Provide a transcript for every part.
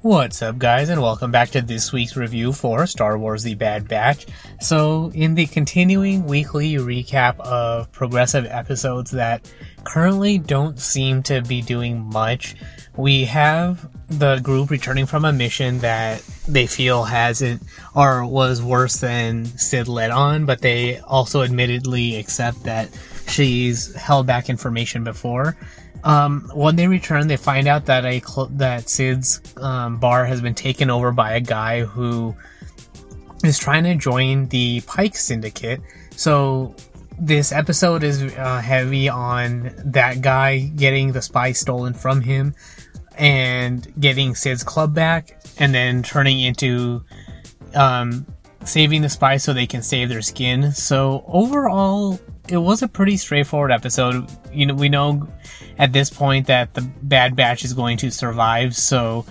What's up, guys, and welcome back to this week's review for Star Wars The Bad Batch. So, in the continuing weekly recap of progressive episodes that currently don't seem to be doing much, we have the group returning from a mission that they feel hasn't or was worse than Cid led on, but they also admittedly accept that she's held back information before. Um, when they return, they find out that a cl- that Cid's um, bar has been taken over by a guy who is trying to join the Pike Syndicate. So this episode is uh, heavy on that guy getting the spy stolen from him and getting Cid's club back, and then turning into um, saving the spy so they can save their skin. So overall, it was a pretty straightforward episode. You know, we know at this point that the Bad Batch is going to survive, so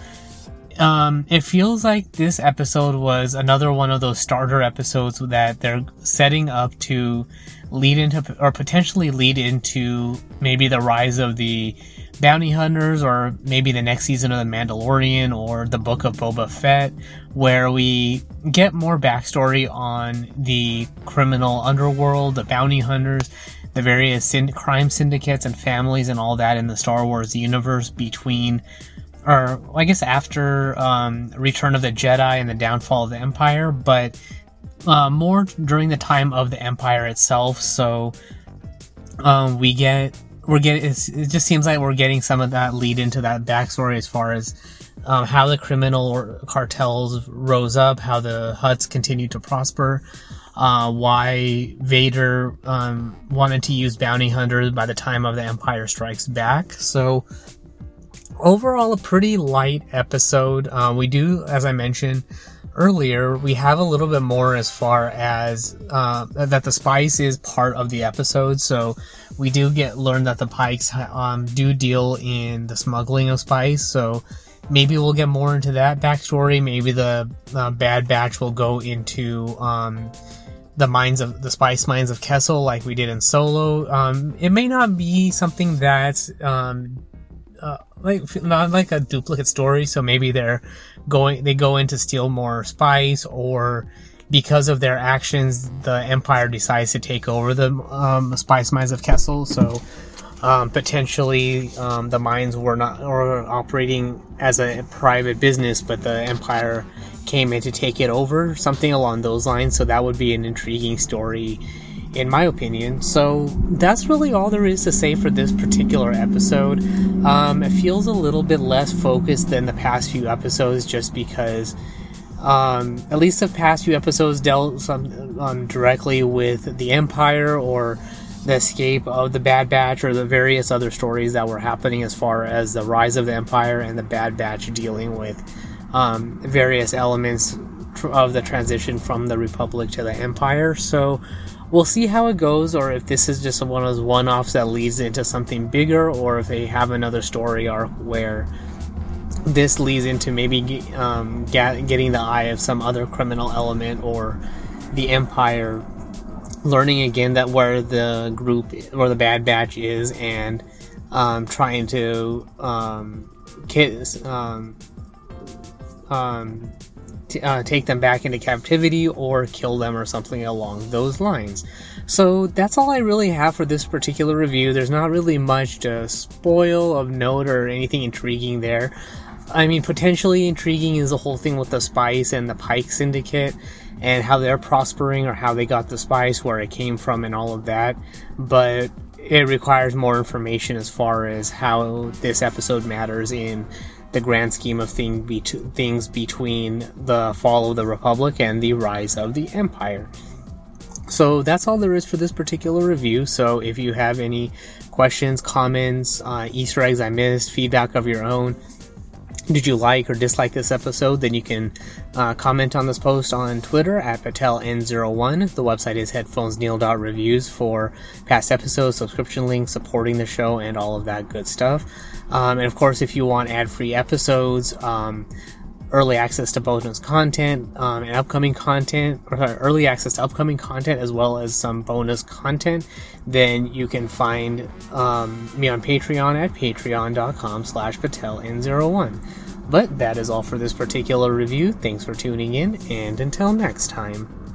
um, it feels like this episode was another one of those starter episodes that they're setting up to lead into or potentially lead into maybe the rise of the bounty hunters or maybe the next season of the Mandalorian or the book of Boba Fett where we get more backstory on the criminal underworld, the bounty hunters, the various crime syndicates and families and all that in the Star Wars universe between or I guess after um, Return of the Jedi and the downfall of the Empire, but uh, more during the time of the Empire itself. So um, we get we're getting it just seems like we're getting some of that lead into that backstory as far as um, how the criminal cartels rose up, how the Hutts continued to prosper, uh, why Vader um, wanted to use bounty hunters by the time of the Empire Strikes Back. So overall, a pretty light episode. Uh, we do, as I mentioned earlier, we have a little bit more as far as uh, that the spice is part of the episode. So we do get learn that the Pikes um, do deal in the smuggling of spice. So maybe we'll get more into that backstory. Maybe the uh, Bad Batch will go into um, the mines of the spice mines of Kessel, like we did in Solo. Um, it may not be something that's um, uh, like not like a duplicate story. So maybe they're going they go in to steal more spice, or because of their actions, the Empire decides to take over the um, spice mines of Kessel. So um, potentially um, the mines were not or operating as a private business, but the Empire came in to take it over, something along those lines. So that would be an intriguing story in my opinion. So that's really all there is to say for this particular episode. Um, it feels a little bit less focused than the past few episodes just because. Um, at least the past few episodes dealt some, um, directly with the Empire or the escape of the Bad Batch or the various other stories that were happening as far as the rise of the Empire and the Bad Batch dealing with um, various elements of the transition from the Republic to the Empire. So we'll see how it goes, or if this is just one of those one offs that leads into something bigger, or if they have another story arc where this leads into maybe um, getting the eye of some other criminal element or the Empire learning again that where the group or the Bad Batch is and um, trying to um, um, um t- uh, take them back into captivity or kill them or something along those lines. So that's all I really have for this particular review. There's not really much to spoil of note or anything intriguing there. I mean, potentially intriguing is the whole thing with the spice and the Pike Syndicate and how they're prospering or how they got the spice, where it came from, and all of that. But it requires more information as far as how this episode matters in the grand scheme of thing be- things between the fall of the Republic and the rise of the Empire. So that's all there is for this particular review. So if you have any questions, comments, uh, Easter eggs I missed, feedback of your own, did you like or dislike this episode? Then you can uh, comment on this post on Twitter at PatelN01. The website is headphonesneil.reviews for past episodes, subscription links, supporting the show, and all of that good stuff. Um, and of course, if you want ad free episodes, um, early access to bonus content um, and upcoming content, or sorry, early access to upcoming content as well as some bonus content, then you can find um, me on Patreon at patreon.com slash pateln01. But that is all for this particular review. Thanks for tuning in, and until next time.